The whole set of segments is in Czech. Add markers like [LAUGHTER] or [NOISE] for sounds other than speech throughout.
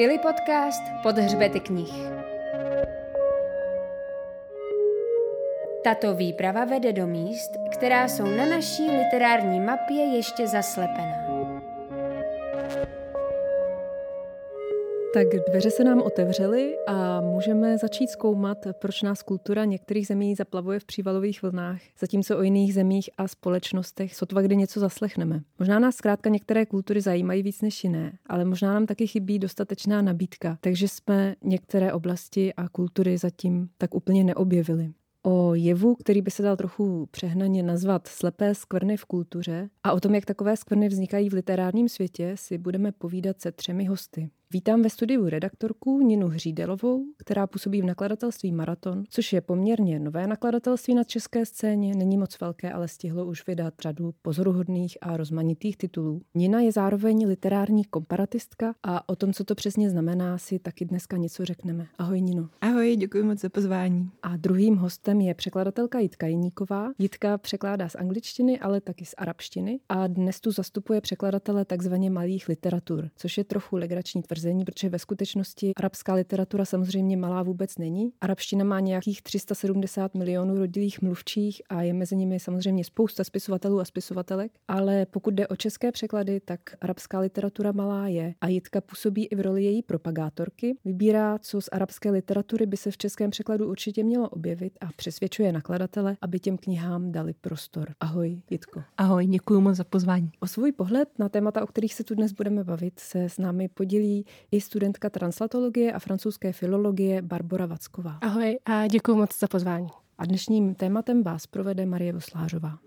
Ili podcast pod hřbety knih. Tato výprava vede do míst, která jsou na naší literární mapě ještě zaslepená. Tak dveře se nám otevřely a můžeme začít zkoumat, proč nás kultura některých zemí zaplavuje v přívalových vlnách, zatímco o jiných zemích a společnostech sotva kdy něco zaslechneme. Možná nás zkrátka některé kultury zajímají víc než jiné, ale možná nám taky chybí dostatečná nabídka, takže jsme některé oblasti a kultury zatím tak úplně neobjevili o jevu, který by se dal trochu přehnaně nazvat slepé skvrny v kultuře a o tom, jak takové skvrny vznikají v literárním světě, si budeme povídat se třemi hosty. Vítám ve studiu redaktorku Ninu Hřídelovou, která působí v nakladatelství Maraton, což je poměrně nové nakladatelství na české scéně, není moc velké, ale stihlo už vydat řadu pozoruhodných a rozmanitých titulů. Nina je zároveň literární komparatistka a o tom, co to přesně znamená, si taky dneska něco řekneme. Ahoj Nino. Ahoj, děkuji moc za pozvání. A druhým hostem je překladatelka Jitka Jiníková. Jitka překládá z angličtiny, ale taky z arabštiny a dnes tu zastupuje překladatele takzvaně malých literatur, což je trochu legrační tvrzení tvrzení, protože ve skutečnosti arabská literatura samozřejmě malá vůbec není. Arabština má nějakých 370 milionů rodilých mluvčích a je mezi nimi samozřejmě spousta spisovatelů a spisovatelek, ale pokud jde o české překlady, tak arabská literatura malá je a Jitka působí i v roli její propagátorky. Vybírá, co z arabské literatury by se v českém překladu určitě mělo objevit a přesvědčuje nakladatele, aby těm knihám dali prostor. Ahoj, Jitko. Ahoj, děkuji moc za pozvání. O svůj pohled na témata, o kterých se tu dnes budeme bavit, se s námi podělí i studentka translatologie a francouzské filologie Barbara Vacková. Ahoj a děkuji moc za pozvání. A dnešním tématem vás provede Marie Voslářová.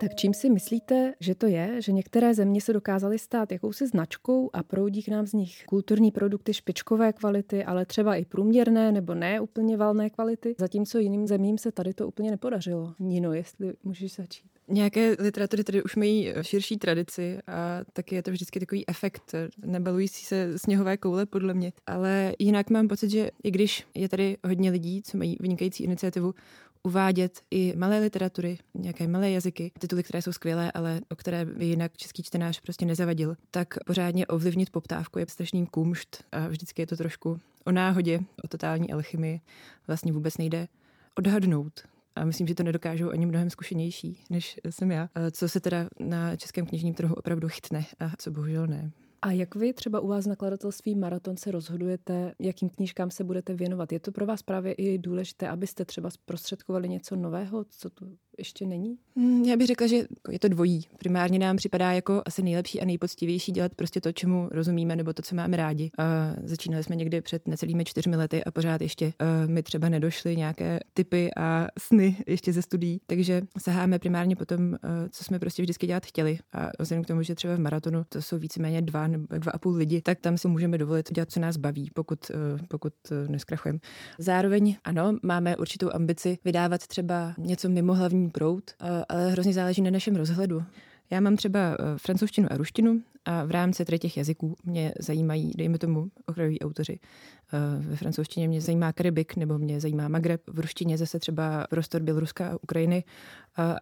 Tak čím si myslíte, že to je, že některé země se dokázaly stát jakousi značkou a proudí k nám z nich kulturní produkty špičkové kvality, ale třeba i průměrné nebo ne úplně valné kvality, zatímco jiným zemím se tady to úplně nepodařilo. Nino, jestli můžeš začít. Nějaké literatury tady už mají širší tradici a taky je to vždycky takový efekt nebalující se sněhové koule podle mě. Ale jinak mám pocit, že i když je tady hodně lidí, co mají vynikající iniciativu, uvádět i malé literatury, nějaké malé jazyky, tituly, které jsou skvělé, ale o které by jinak český čtenář prostě nezavadil, tak pořádně ovlivnit poptávku je strašný kumšt a vždycky je to trošku o náhodě, o totální alchymii. Vlastně vůbec nejde odhadnout, a myslím, že to nedokážou ani mnohem zkušenější, než jsem já. Co se teda na českém knižním trhu opravdu chytne a co bohužel ne. A jak vy třeba u vás v nakladatelství Maraton se rozhodujete, jakým knížkám se budete věnovat? Je to pro vás právě i důležité, abyste třeba zprostředkovali něco nového, co tu ještě není? Hmm, já bych řekla, že je to dvojí. Primárně nám připadá jako asi nejlepší a nejpoctivější dělat prostě to, čemu rozumíme nebo to, co máme rádi. A začínali jsme někdy před necelými čtyřmi lety a pořád ještě uh, mi třeba nedošly nějaké typy a sny ještě ze studií. Takže saháme primárně po tom, uh, co jsme prostě vždycky dělat chtěli. A vzhledem k tomu, že třeba v maratonu to jsou víceméně dva dva a půl lidi, tak tam si můžeme dovolit dělat, co nás baví, pokud, uh, pokud uh, neskrachujeme. Zároveň ano, máme určitou ambici vydávat třeba něco mimo hlavní proud, ale hrozně záleží na našem rozhledu. Já mám třeba eh, francouzštinu a ruštinu a v rámci tady těch jazyků mě zajímají, dejme tomu, okrajoví autoři. Eh, ve francouzštině mě zajímá Karibik nebo mě zajímá Magreb, v ruštině zase třeba prostor Běloruska a Ukrajiny.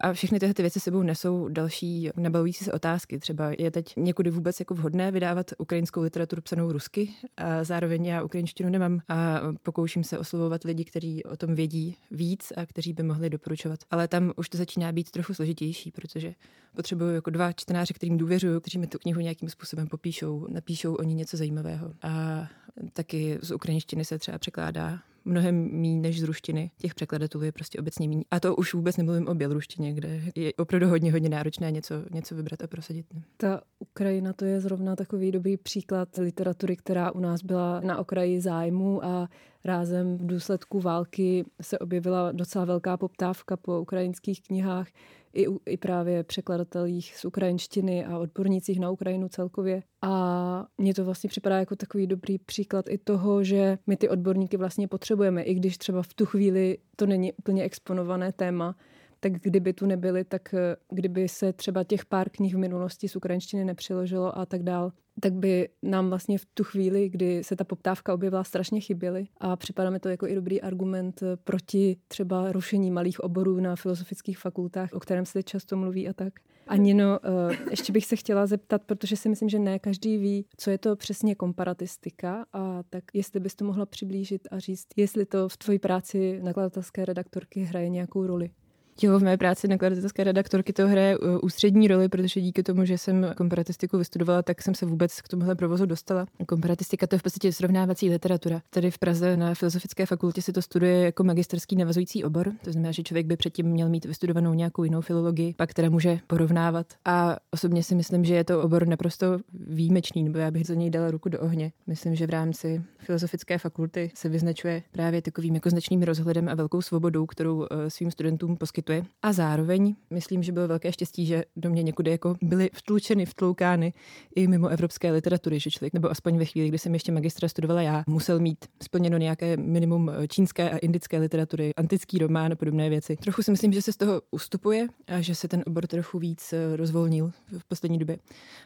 A všechny tyhle ty věci sebou nesou další nabavující se otázky. Třeba je teď někudy vůbec jako vhodné vydávat ukrajinskou literaturu psanou rusky. A zároveň já ukrajinštinu nemám a pokouším se oslovovat lidi, kteří o tom vědí víc a kteří by mohli doporučovat. Ale tam už to začíná být trochu složitější, protože potřebuju jako dva čtenáře, kterým důvěřuju, kteří mi tu knihu nějakým způsobem popíšou, napíšou o ní něco zajímavého. A taky z ukrajinštiny se třeba překládá mnohem méně než z ruštiny. Těch překladatelů je prostě obecně méně. A to už vůbec nemluvím o běloruštině, kde je opravdu hodně, hodně náročné něco, něco vybrat a prosadit. Ta Ukrajina to je zrovna takový dobrý příklad literatury, která u nás byla na okraji zájmu a rázem v důsledku války se objevila docela velká poptávka po ukrajinských knihách i, i právě překladatelích z ukrajinštiny a odbornících na Ukrajinu celkově. A mně to vlastně připadá jako takový dobrý příklad i toho, že my ty odborníky vlastně potřebujeme, i když třeba v tu chvíli to není úplně exponované téma, tak kdyby tu nebyly, tak eh, kdyby se třeba těch pár knih v minulosti z ukrajinštiny nepřeložilo a tak dál, tak by nám vlastně v tu chvíli, kdy se ta poptávka objevila, strašně chyběly. A připadá mi to jako i dobrý argument eh, proti třeba rušení malých oborů na filozofických fakultách, o kterém se často mluví a tak. A Nino, eh, ještě bych se chtěla zeptat, protože si myslím, že ne každý ví, co je to přesně komparatistika a tak jestli bys to mohla přiblížit a říct, jestli to v tvojí práci nakladatelské redaktorky hraje nějakou roli. Jo, v mé práci nakladatelské redaktorky to hraje uh, ústřední roli, protože díky tomu, že jsem komparatistiku vystudovala, tak jsem se vůbec k tomuhle provozu dostala. Komparatistika to je v podstatě srovnávací literatura. Tady v Praze na Filozofické fakultě se to studuje jako magisterský navazující obor. To znamená, že člověk by předtím měl mít vystudovanou nějakou jinou filologii, pak která může porovnávat. A osobně si myslím, že je to obor naprosto výjimečný, nebo já bych za něj dala ruku do ohně. Myslím, že v rámci Filozofické fakulty se vyznačuje právě takovým jako značným rozhledem a velkou svobodou, kterou uh, svým studentům poskytuje poskytuje. A zároveň myslím, že bylo velké štěstí, že do mě někudy jako byly vtlučeny, vtloukány i mimo evropské literatury, že člověk, nebo aspoň ve chvíli, kdy jsem ještě magistra studovala já, musel mít splněno nějaké minimum čínské a indické literatury, antický román a podobné věci. Trochu si myslím, že se z toho ustupuje a že se ten obor trochu víc eh, rozvolnil v poslední době.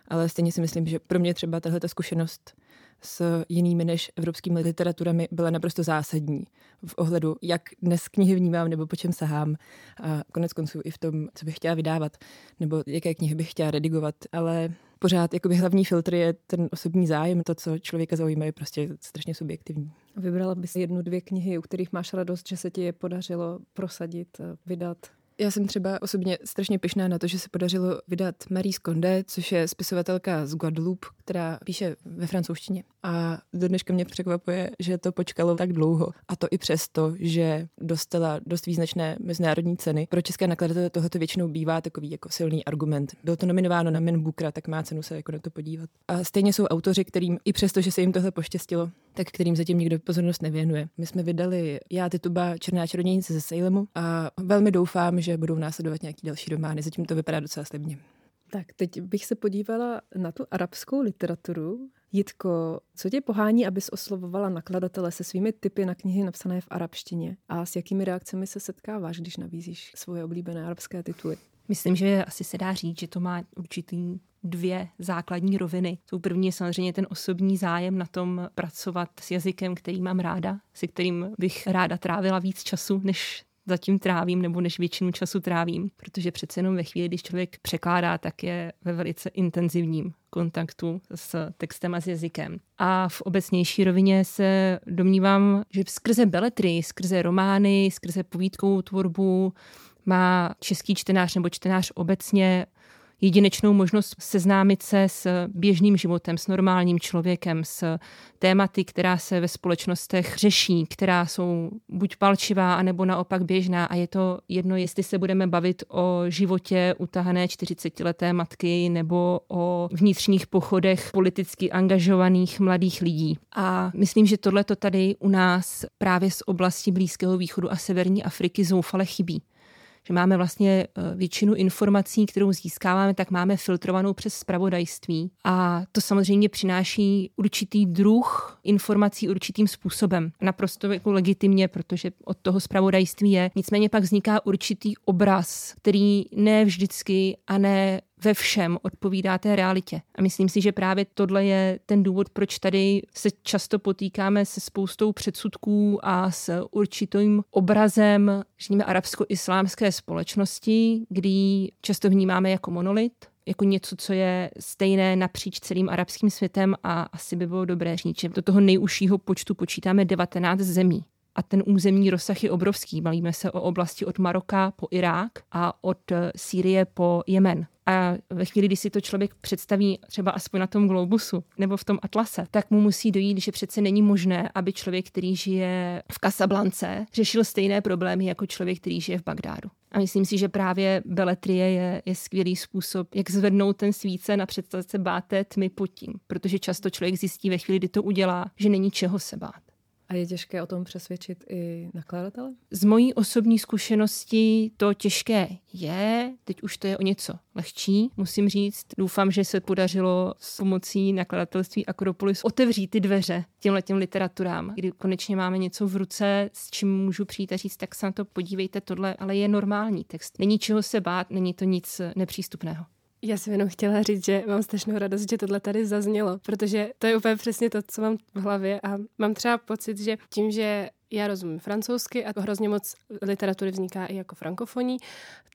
Ale stejně si myslím, že pro mě třeba tahle zkušenost s jinými než evropskými literaturami byla naprosto zásadní v ohledu, jak dnes knihy vnímám nebo po čem sahám a konec konců i v tom, co bych chtěla vydávat nebo jaké knihy bych chtěla redigovat, ale pořád jakoby hlavní filtr je ten osobní zájem, to, co člověka zaujíma, je prostě strašně subjektivní. Vybrala bys jednu, dvě knihy, u kterých máš radost, že se ti je podařilo prosadit, vydat? Já jsem třeba osobně strašně pyšná na to, že se podařilo vydat Marie Skonde, což je spisovatelka z Guadeloupe, která píše ve francouzštině. A do dneška mě překvapuje, že to počkalo tak dlouho. A to i přesto, že dostala dost význačné mezinárodní ceny. Pro české nakladatele tohoto většinou bývá takový jako silný argument. Bylo to nominováno na Men Bookera, tak má cenu se jako na to podívat. A stejně jsou autoři, kterým i přesto, že se jim tohle poštěstilo, tak kterým zatím nikdo pozornost nevěnuje. My jsme vydali Já Tituba Černá čarodějnice ze Salemu a velmi doufám, že budou následovat nějaký další romány. Zatím to vypadá docela slibně. Tak teď bych se podívala na tu arabskou literaturu. Jitko, co tě pohání, abys oslovovala nakladatele se svými typy na knihy napsané v arabštině? A s jakými reakcemi se setkáváš, když nabízíš svoje oblíbené arabské tituly? Myslím, že asi se dá říct, že to má určitý dvě základní roviny. Tou první je samozřejmě ten osobní zájem na tom pracovat s jazykem, který mám ráda, se kterým bych ráda trávila víc času, než zatím trávím nebo než většinu času trávím, protože přece jenom ve chvíli, když člověk překládá, tak je ve velice intenzivním kontaktu s textem a s jazykem. A v obecnější rovině se domnívám, že skrze beletry, skrze romány, skrze povídkovou tvorbu má český čtenář nebo čtenář obecně jedinečnou možnost seznámit se s běžným životem, s normálním člověkem, s tématy, která se ve společnostech řeší, která jsou buď palčivá, anebo naopak běžná. A je to jedno, jestli se budeme bavit o životě utahané 40-leté matky nebo o vnitřních pochodech politicky angažovaných mladých lidí. A myslím, že tohle to tady u nás právě z oblasti Blízkého východu a Severní Afriky zoufale chybí že máme vlastně eh, většinu informací, kterou získáváme, tak máme filtrovanou přes spravodajství. A to samozřejmě přináší určitý druh informací určitým způsobem. Naprosto jako legitimně, protože od toho spravodajství je. Nicméně pak vzniká určitý obraz, který ne vždycky a ne ve všem odpovídá té realitě. A myslím si, že právě tohle je ten důvod, proč tady se často potýkáme se spoustou předsudků a s určitým obrazem, řekněme, arabsko-islámské společnosti, kdy často vnímáme jako monolit, jako něco, co je stejné napříč celým arabským světem a asi by bylo dobré říct, že do toho nejužšího počtu počítáme 19 zemí a ten územní rozsah je obrovský. Bavíme se o oblasti od Maroka po Irák a od Sýrie po Jemen. A ve chvíli, kdy si to člověk představí třeba aspoň na tom globusu nebo v tom atlase, tak mu musí dojít, že přece není možné, aby člověk, který žije v Kasablance, řešil stejné problémy jako člověk, který žije v Bagdádu. A myslím si, že právě beletrie je, je skvělý způsob, jak zvednout ten svíce na představit se báté tmy pod tím. Protože často člověk zjistí ve chvíli, kdy to udělá, že není čeho se bát. A je těžké o tom přesvědčit i nakladatele? Z mojí osobní zkušenosti to těžké je, teď už to je o něco lehčí, musím říct. Doufám, že se podařilo s pomocí nakladatelství Akropolis otevřít ty dveře těmhle těm literaturám, kdy konečně máme něco v ruce, s čím můžu přijít a říct, tak se na to podívejte, tohle ale je normální text. Není čeho se bát, není to nic nepřístupného. Já jsem jenom chtěla říct, že mám strašnou radost, že tohle tady zaznělo, protože to je úplně přesně to, co mám v hlavě a mám třeba pocit, že tím, že já rozumím francouzsky a hrozně moc literatury vzniká i jako frankofoní,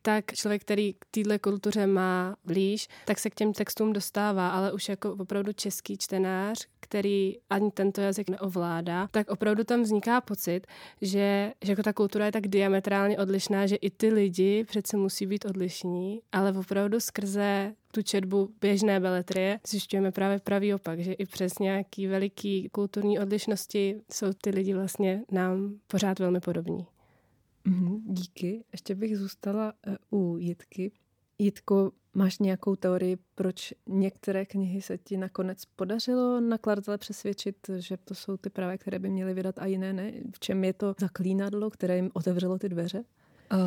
tak člověk, který k této kultuře má blíž, tak se k těm textům dostává, ale už jako opravdu český čtenář, který ani tento jazyk neovládá, tak opravdu tam vzniká pocit, že, že jako ta kultura je tak diametrálně odlišná, že i ty lidi přece musí být odlišní, ale opravdu skrze tu četbu běžné beletrie zjišťujeme právě pravý opak, že i přes nějaký veliký kulturní odlišnosti jsou ty lidi vlastně nám pořád velmi podobní. Mm, díky. Ještě bych zůstala eh, u Jitky. Jitko, máš nějakou teorii, proč některé knihy se ti nakonec podařilo nakladatele přesvědčit, že to jsou ty pravé, které by měly vydat a jiné ne? V čem je to zaklínadlo, které jim otevřelo ty dveře? Uh,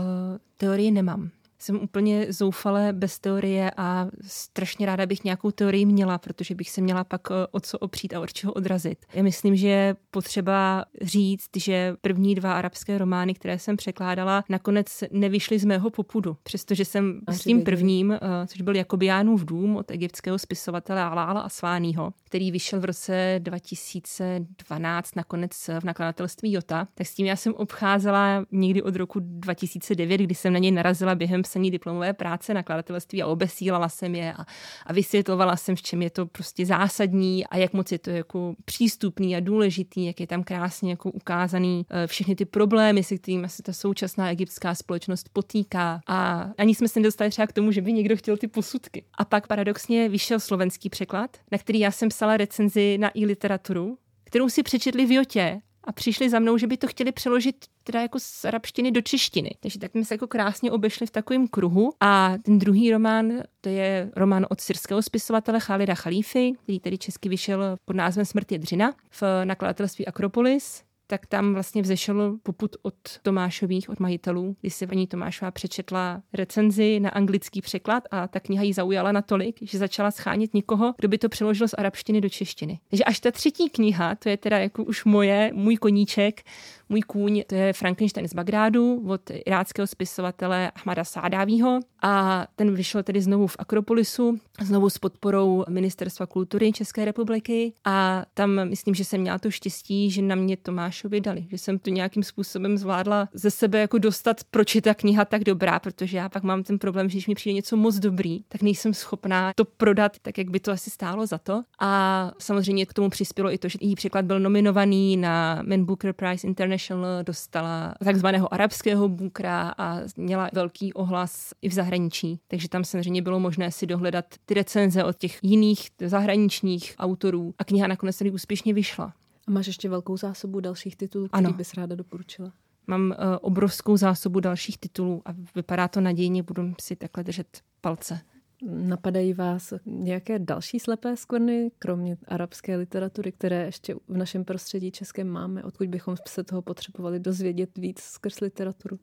teorii nemám jsem úplně zoufale bez teorie a strašně ráda bych nějakou teorii měla, protože bych se měla pak eh, o co opřít a od čeho odrazit. Já myslím, že je potřeba říct, že první dva arabské romány, které jsem překládala, nakonec nevyšly z mého popudu, přestože jsem a s tím prvním, eh, což byl Jakobiánův dům od egyptského spisovatele Alála Asvánýho, který vyšel v roce 2012 nakonec v nakladatelství Jota, tak s tím já jsem obcházela někdy od roku 2009, kdy jsem na něj narazila během psaní diplomové práce nakladatelství a obesílala jsem je a, a vysvětlovala jsem, v čem je to prostě zásadní a jak moc je to jako přístupný a důležitý, jak je tam krásně jako ukázaný eh, všechny ty problémy, se kterými se ta současná egyptská společnost potýká. A ani jsme se nedostali třeba k tomu, že by někdo chtěl ty posudky. A pak paradoxně vyšel slovenský překlad, na který já jsem psala recenzi na i-literaturu, kterou si přečetli v Jotě a přišli za mnou, že by to chtěli přeložit teda jako z arabštiny do češtiny. Takže tak jsme se jako krásně obešli v takovém kruhu. A ten druhý román, to je román od syrského spisovatele Khalida Khalify, který tedy česky vyšel pod názvem Smrt je dřina v nakladatelství Akropolis tak tam vlastně vzešel poput od Tomášových, od majitelů, kdy se paní Tomášová přečetla recenzi na anglický překlad a ta kniha jí zaujala natolik, že začala schánět někoho, kdo by to přeložil z arabštiny do češtiny. Takže až ta třetí kniha, to je teda jako už moje, můj koníček, můj kůň, to je Frankenstein z Bagrádu od iráckého spisovatele Ahmada Sádávího a ten vyšel tedy znovu v Akropolisu, znovu s podporou Ministerstva kultury České republiky a tam myslím, že jsem měla to štěstí, že na mě Tomášovi dali, že jsem to nějakým způsobem zvládla ze sebe jako dostat, proč je ta kniha tak dobrá, protože já pak mám ten problém, že když mi přijde něco moc dobrý, tak nejsem schopná to prodat tak, jak by to asi stálo za to. A samozřejmě k tomu přispělo i to, že její překlad byl nominovaný na Man Booker Prize International, dostala takzvaného arabského bukra a měla velký ohlas i v zahraničí. Takže tam samozřejmě bylo možné si dohledat ty recenze od těch jiných zahraničních autorů a kniha nakonec tedy úspěšně vyšla. A máš ještě velkou zásobu dalších titulů, který bys ráda doporučila? Mám uh, obrovskou zásobu dalších titulů a vypadá to nadějně, budu si takhle držet palce. Napadají vás nějaké další slepé skvrny, kromě arabské literatury, které ještě v našem prostředí českém máme, odkud bychom se toho potřebovali dozvědět víc skrz literaturu?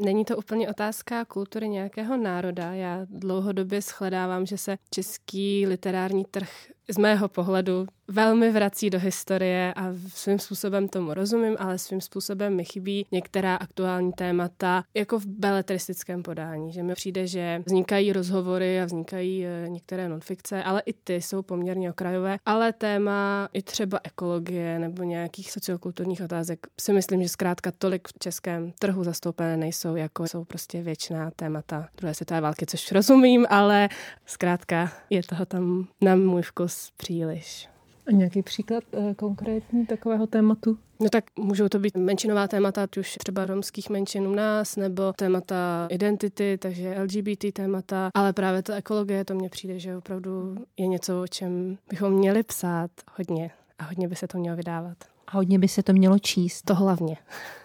Není to úplně otázka kultury nějakého národa. Já dlouhodobě shledávám, že se český literární trh z mého pohledu velmi vrací do historie a svým způsobem tomu rozumím, ale svým způsobem mi chybí některá aktuální témata, jako v beletristickém podání, že mi přijde, že vznikají rozhovory a vznikají eh, některé nonfikce, ale i ty jsou poměrně okrajové, ale téma i třeba ekologie nebo nějakých sociokulturních otázek si myslím, že zkrátka tolik v českém trhu zastoupené nejsou, jako jsou prostě věčná témata druhé světové války, což rozumím, ale zkrátka je toho tam na můj vkus příliš. A nějaký příklad eh, konkrétní takového tématu? No tak můžou to být menšinová témata, ať už třeba romských menšin u nás, nebo témata identity, takže LGBT témata, ale právě ta ekologie, to mně přijde, že opravdu je něco, o čem bychom měli psát hodně a hodně by se to mělo vydávat. A hodně by se to mělo číst. To hlavně.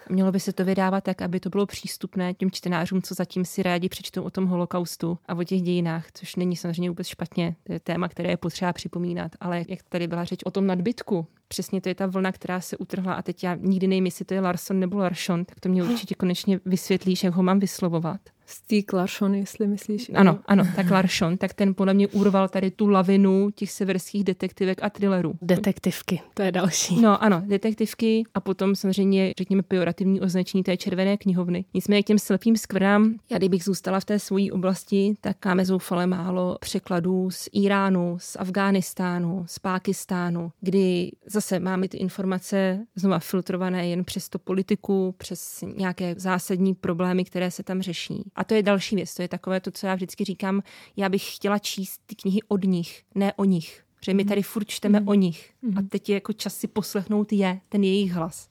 Mělo by se to vydávat tak, aby to bylo přístupné těm čtenářům, co zatím si rádi přečtou o tom holokaustu a o těch dějinách, což není samozřejmě vůbec špatně. To je téma, které je potřeba připomínat. Ale jak tady byla řeč o tom nadbytku, přesně to je ta vlna, která se utrhla a teď já nikdy nevím, jestli to je Larson nebo Larson, tak to mě určitě konečně vysvětlíš, jak ho mám vyslovovat. Steve Larson, jestli myslíš. Ano, ano, tak Larson, tak ten podle mě urval tady tu lavinu těch severských detektivek a thrillerů. Detektivky, to je další. No ano, detektivky a potom samozřejmě, řekněme, pejorativní označení té červené knihovny. Nicméně k těm slepým skvrnám, já kdybych zůstala v té svojí oblasti, tak máme zoufale málo překladů z Iránu, z Afghánistánu, z Pákistánu, kdy zase máme ty informace znova filtrované jen přes to politiku, přes nějaké zásadní problémy, které se tam řeší. A to je další věc, to je takové to, co já vždycky říkám, já bych chtěla číst ty knihy od nich, ne o nich. Protože my tady furt čteme mm. o nich. Mm. A teď je jako čas si poslechnout je, ten jejich hlas.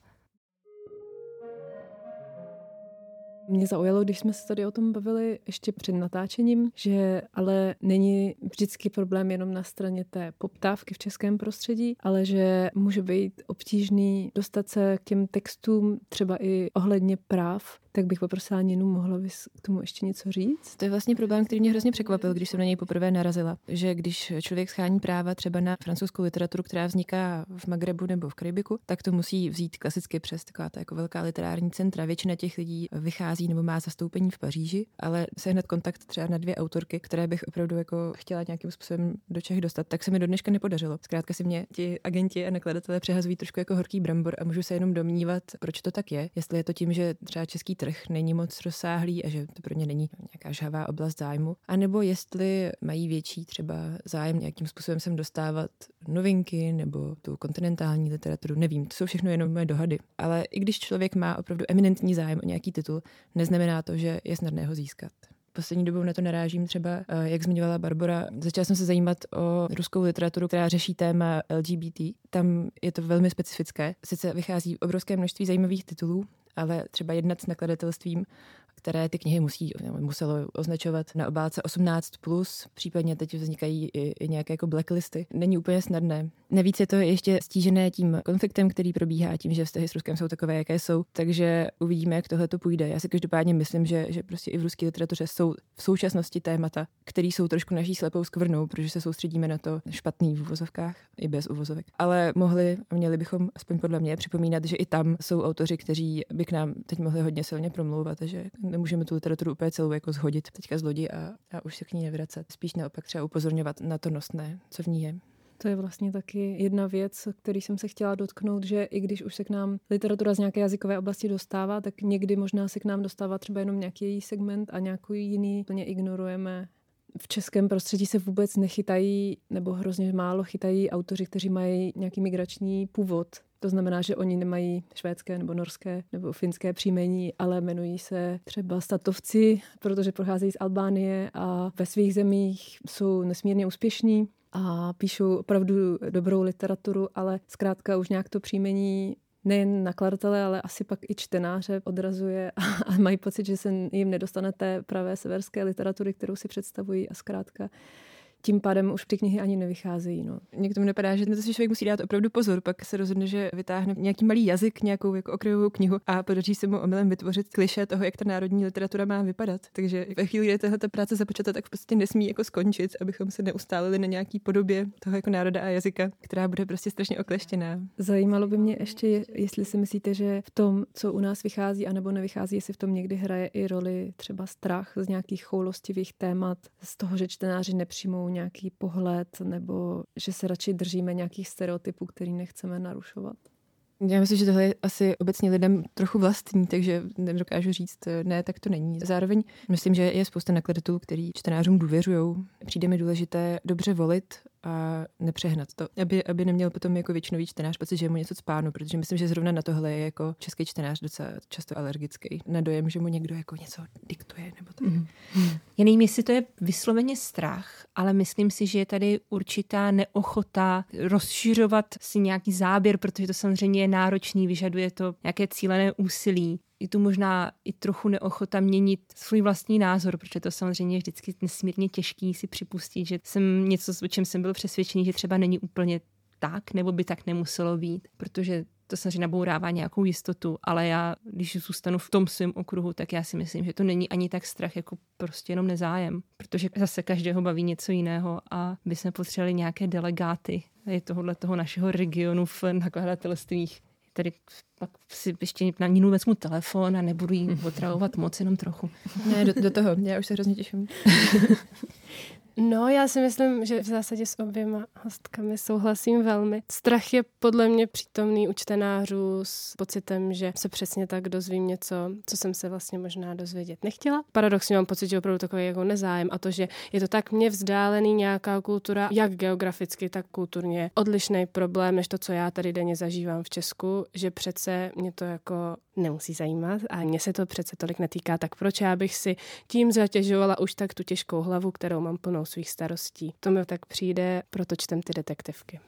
Mě zaujalo, když jsme se tady o tom bavili ještě před natáčením, že ale není vždycky problém jenom na straně té poptávky v českém prostředí, ale že může být obtížný dostat se k těm textům třeba i ohledně práv tak bych poprosila Ninu, mohla bys k tomu ještě něco říct? To je vlastně problém, který mě hrozně překvapil, když jsem na něj poprvé narazila. Že když člověk schání práva třeba na francouzskou literaturu, která vzniká v Magrebu nebo v Karibiku, tak to musí vzít klasicky přes taková ta jako velká literární centra. Většina těch lidí vychází nebo má zastoupení v Paříži, ale se hned kontakt třeba na dvě autorky, které bych opravdu jako chtěla nějakým způsobem do Čech dostat, tak se mi do dneška nepodařilo. Zkrátka si mě ti agenti a nakladatelé přehazují trošku jako horký brambor a můžu se jenom domnívat, proč to tak je. Jestli je to tím, že třeba český trh není moc rozsáhlý a že to pro ně není nějaká žhavá oblast zájmu, a nebo jestli mají větší třeba zájem nějakým způsobem sem dostávat novinky nebo tu kontinentální literaturu, nevím, to jsou všechno jenom moje dohady. Ale i když člověk má opravdu eminentní zájem o nějaký titul, neznamená to, že je snadné ho získat poslední dobou na to narážím třeba, eh, jak zmiňovala Barbara, začala jsem se zajímat o ruskou literaturu, která řeší téma LGBT. Tam je to velmi specifické. Sice vychází obrovské množství zajímavých titulů, ale třeba jednat s nakladatelstvím které ty knihy musí, muselo označovat na obálce 18+, plus, případně teď vznikají i, i nějaké jako blacklisty. Není úplně snadné. Navíc je to ještě stížené tím konfliktem, který probíhá, tím, že vztahy s Ruskem jsou takové, jaké jsou, takže uvidíme, jak tohle to půjde. Já si každopádně myslím, že, že prostě i v ruské literatuře jsou v současnosti témata, které jsou trošku naší slepou skvrnou, protože se soustředíme na to špatný v uvozovkách, i bez uvozovek. Ale mohli a měli bychom, aspoň podle mě, připomínat, že i tam jsou autoři, kteří by k nám teď mohli hodně silně promlouvat, že nemůžeme tu literaturu úplně celou jako zhodit teďka z lodi a, a už se k ní nevracet. Spíš naopak třeba upozorňovat na to nosné, co v ní je. To je vlastně taky jedna věc, který jsem se chtěla dotknout, že i když už se k nám literatura z nějaké jazykové oblasti dostává, tak někdy možná se k nám dostává třeba jenom nějaký její segment a nějaký jiný plně ignorujeme. V českém prostředí se vůbec nechytají, nebo hrozně málo chytají autoři, kteří mají nějaký migrační původ. To znamená, že oni nemají švédské nebo norské nebo finské příjmení, ale jmenují se třeba statovci, protože procházejí z Albánie a ve svých zemích jsou nesmírně úspěšní a píšou opravdu dobrou literaturu, ale zkrátka už nějak to příjmení nejen nakladatele, ale asi pak i čtenáře odrazuje a, mají pocit, že se jim nedostane té pravé severské literatury, kterou si představují a zkrátka tím pádem už ty knihy ani nevycházejí. No. Mně k tomu nepadá, že to si člověk musí dát opravdu pozor, pak se rozhodne, že vytáhne nějaký malý jazyk, nějakou jako okrajovou knihu a podaří se mu omylem vytvořit kliše toho, jak ta národní literatura má vypadat. Takže ve chvíli, kdy tahle práce započata, tak v podstatě nesmí jako skončit, abychom se neustálili na nějaký podobě toho jako národa a jazyka, která bude prostě strašně okleštěná. Zajímalo by mě ještě, jestli si myslíte, že v tom, co u nás vychází anebo nevychází, jestli v tom někdy hraje i roli třeba strach z nějakých choulostivých témat, z toho, že čtenáři nepřijmou nějaký pohled nebo že se radši držíme nějakých stereotypů, který nechceme narušovat? Já myslím, že tohle je asi obecně lidem trochu vlastní, takže nedokážu říct, ne, tak to není. Zároveň myslím, že je spousta nakladatelů, který čtenářům důvěřují. Přijde mi důležité dobře volit a nepřehnat to, aby, aby neměl potom jako většinový čtenář pocit, že mu něco spánu, protože myslím, že zrovna na tohle je jako český čtenář docela často alergický. Na dojem, že mu někdo jako něco diktuje nebo tak. Mm. Já nevím, jestli to je vysloveně strach, ale myslím si, že je tady určitá neochota rozšiřovat si nějaký záběr, protože to samozřejmě je náročný, vyžaduje to nějaké cílené úsilí je tu možná i trochu neochota měnit svůj vlastní názor, protože to samozřejmě je vždycky nesmírně těžký si připustit, že jsem něco, o čem jsem byl přesvědčený, že třeba není úplně tak, nebo by tak nemuselo být, protože to samozřejmě nabourává nějakou jistotu, ale já, když zůstanu v tom svém okruhu, tak já si myslím, že to není ani tak strach, jako prostě jenom nezájem, protože zase každého baví něco jiného a by jsme potřebovali nějaké delegáty je tohohle toho našeho regionu v nakladatelstvích. Tady pak si ještě na Ninu vezmu telefon a nebudu jí [LAUGHS] otravovat moc, jenom trochu. Ne, do, do toho, já už se hrozně těším. [LAUGHS] No, já si myslím, že v zásadě s oběma hostkami souhlasím velmi. Strach je podle mě přítomný u čtenářů s pocitem, že se přesně tak dozvím něco, co jsem se vlastně možná dozvědět nechtěla. Paradoxně mám pocit, že opravdu takový jako nezájem a to, že je to tak mě vzdálený nějaká kultura, jak geograficky, tak kulturně odlišný problém, než to, co já tady denně zažívám v Česku, že přece mě to jako nemusí zajímat a mě se to přece tolik netýká, tak proč já bych si tím zatěžovala už tak tu těžkou hlavu, kterou mám plnou svých starostí. To mi tak přijde, proto čtem ty detektivky.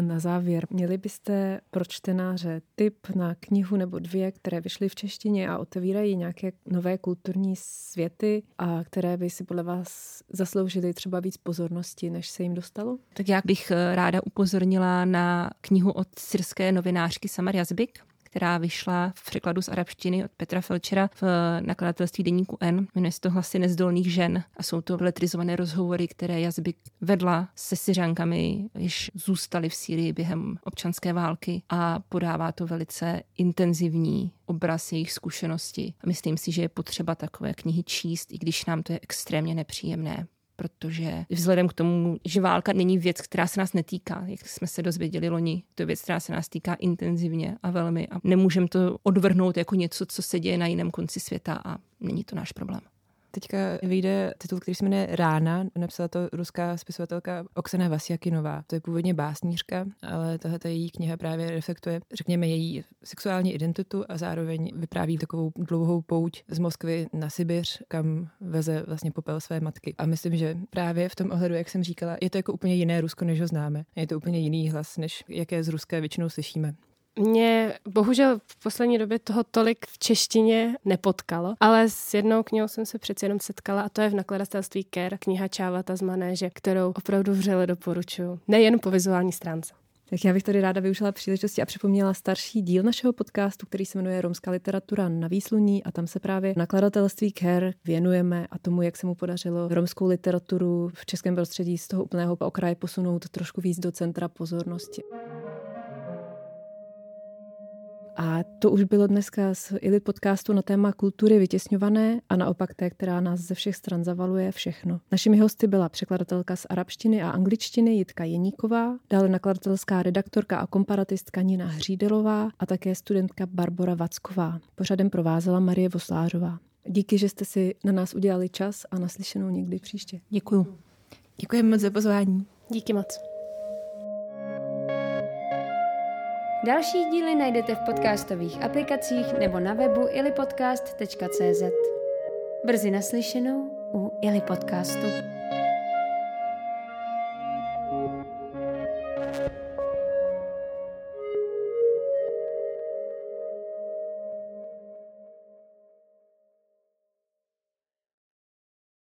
Na závěr, měli byste pro čtenáře tip na knihu nebo dvě, které vyšly v češtině a otevírají nějaké nové kulturní světy a které by si podle vás zasloužily třeba víc pozornosti, než se jim dostalo? Tak já bych eh, ráda upozornila na knihu od syrské novinářky Samar Jazbik, která vyšla v překladu z arabštiny od Petra Felčera v nakladatelství deníku N. Jmenuje se to Hlasy nezdolných žen a jsou to letrizované rozhovory, které Jazbik vedla se Syřankami, již zůstaly v Sýrii během občanské války a podává to velice intenzivní obraz jejich zkušenosti. A myslím si, že je potřeba takové knihy číst, i když nám to je extrémně nepříjemné protože vzhledem k tomu, že válka není věc, která se nás netýká, jak jsme se dozvěděli loni, to je věc, která se nás týká intenzivně a velmi a nemůžeme to odvrhnout jako něco, co se děje na jiném konci světa a není to náš problém. Teďka vyjde titul, který se jmenuje Rána. Napsala to ruská spisovatelka Oksana Vasjakinová. To je původně básnířka, ale tahle její kniha právě reflektuje, řekněme, její sexuální identitu a zároveň vypráví takovou dlouhou pouť z Moskvy na Sibiř, kam veze vlastně popel své matky. A myslím, že právě v tom ohledu, jak jsem říkala, je to jako úplně jiné Rusko, než ho známe. Je to úplně jiný hlas, než jaké z Ruské většinou slyšíme. Mě bohužel v poslední době toho tolik v češtině nepotkalo, ale s jednou knihou jsem se přeci jenom setkala a to je v nakladatelství Ker, kniha Čávata z Manéže, kterou opravdu vřele doporučuji. Nejen po vizuální stránce. Tak já bych tady ráda využila příležitosti a připomněla starší díl našeho podcastu, který se jmenuje Romská literatura na výsluní a tam se právě nakladatelství Ker věnujeme a tomu, jak se mu podařilo romskou literaturu v českém prostředí z toho úplného okraje posunout trošku víc do centra pozornosti. A to už bylo dneska z Ili podcastu na téma kultury vytěsňované a naopak té, která nás ze všech stran zavaluje všechno. Našimi hosty byla překladatelka z arabštiny a angličtiny Jitka Jeníková, dále nakladatelská redaktorka a komparatistka Nina Hřídelová a také studentka Barbara Vacková. Pořadem provázela Marie Voslářová. Díky, že jste si na nás udělali čas a naslyšenou někdy příště. Děkuju. Děkujeme moc za pozvání. Díky moc. Další díly najdete v podcastových aplikacích nebo na webu ilipodcast.cz. Brzy naslyšenou u Ili Podcastu.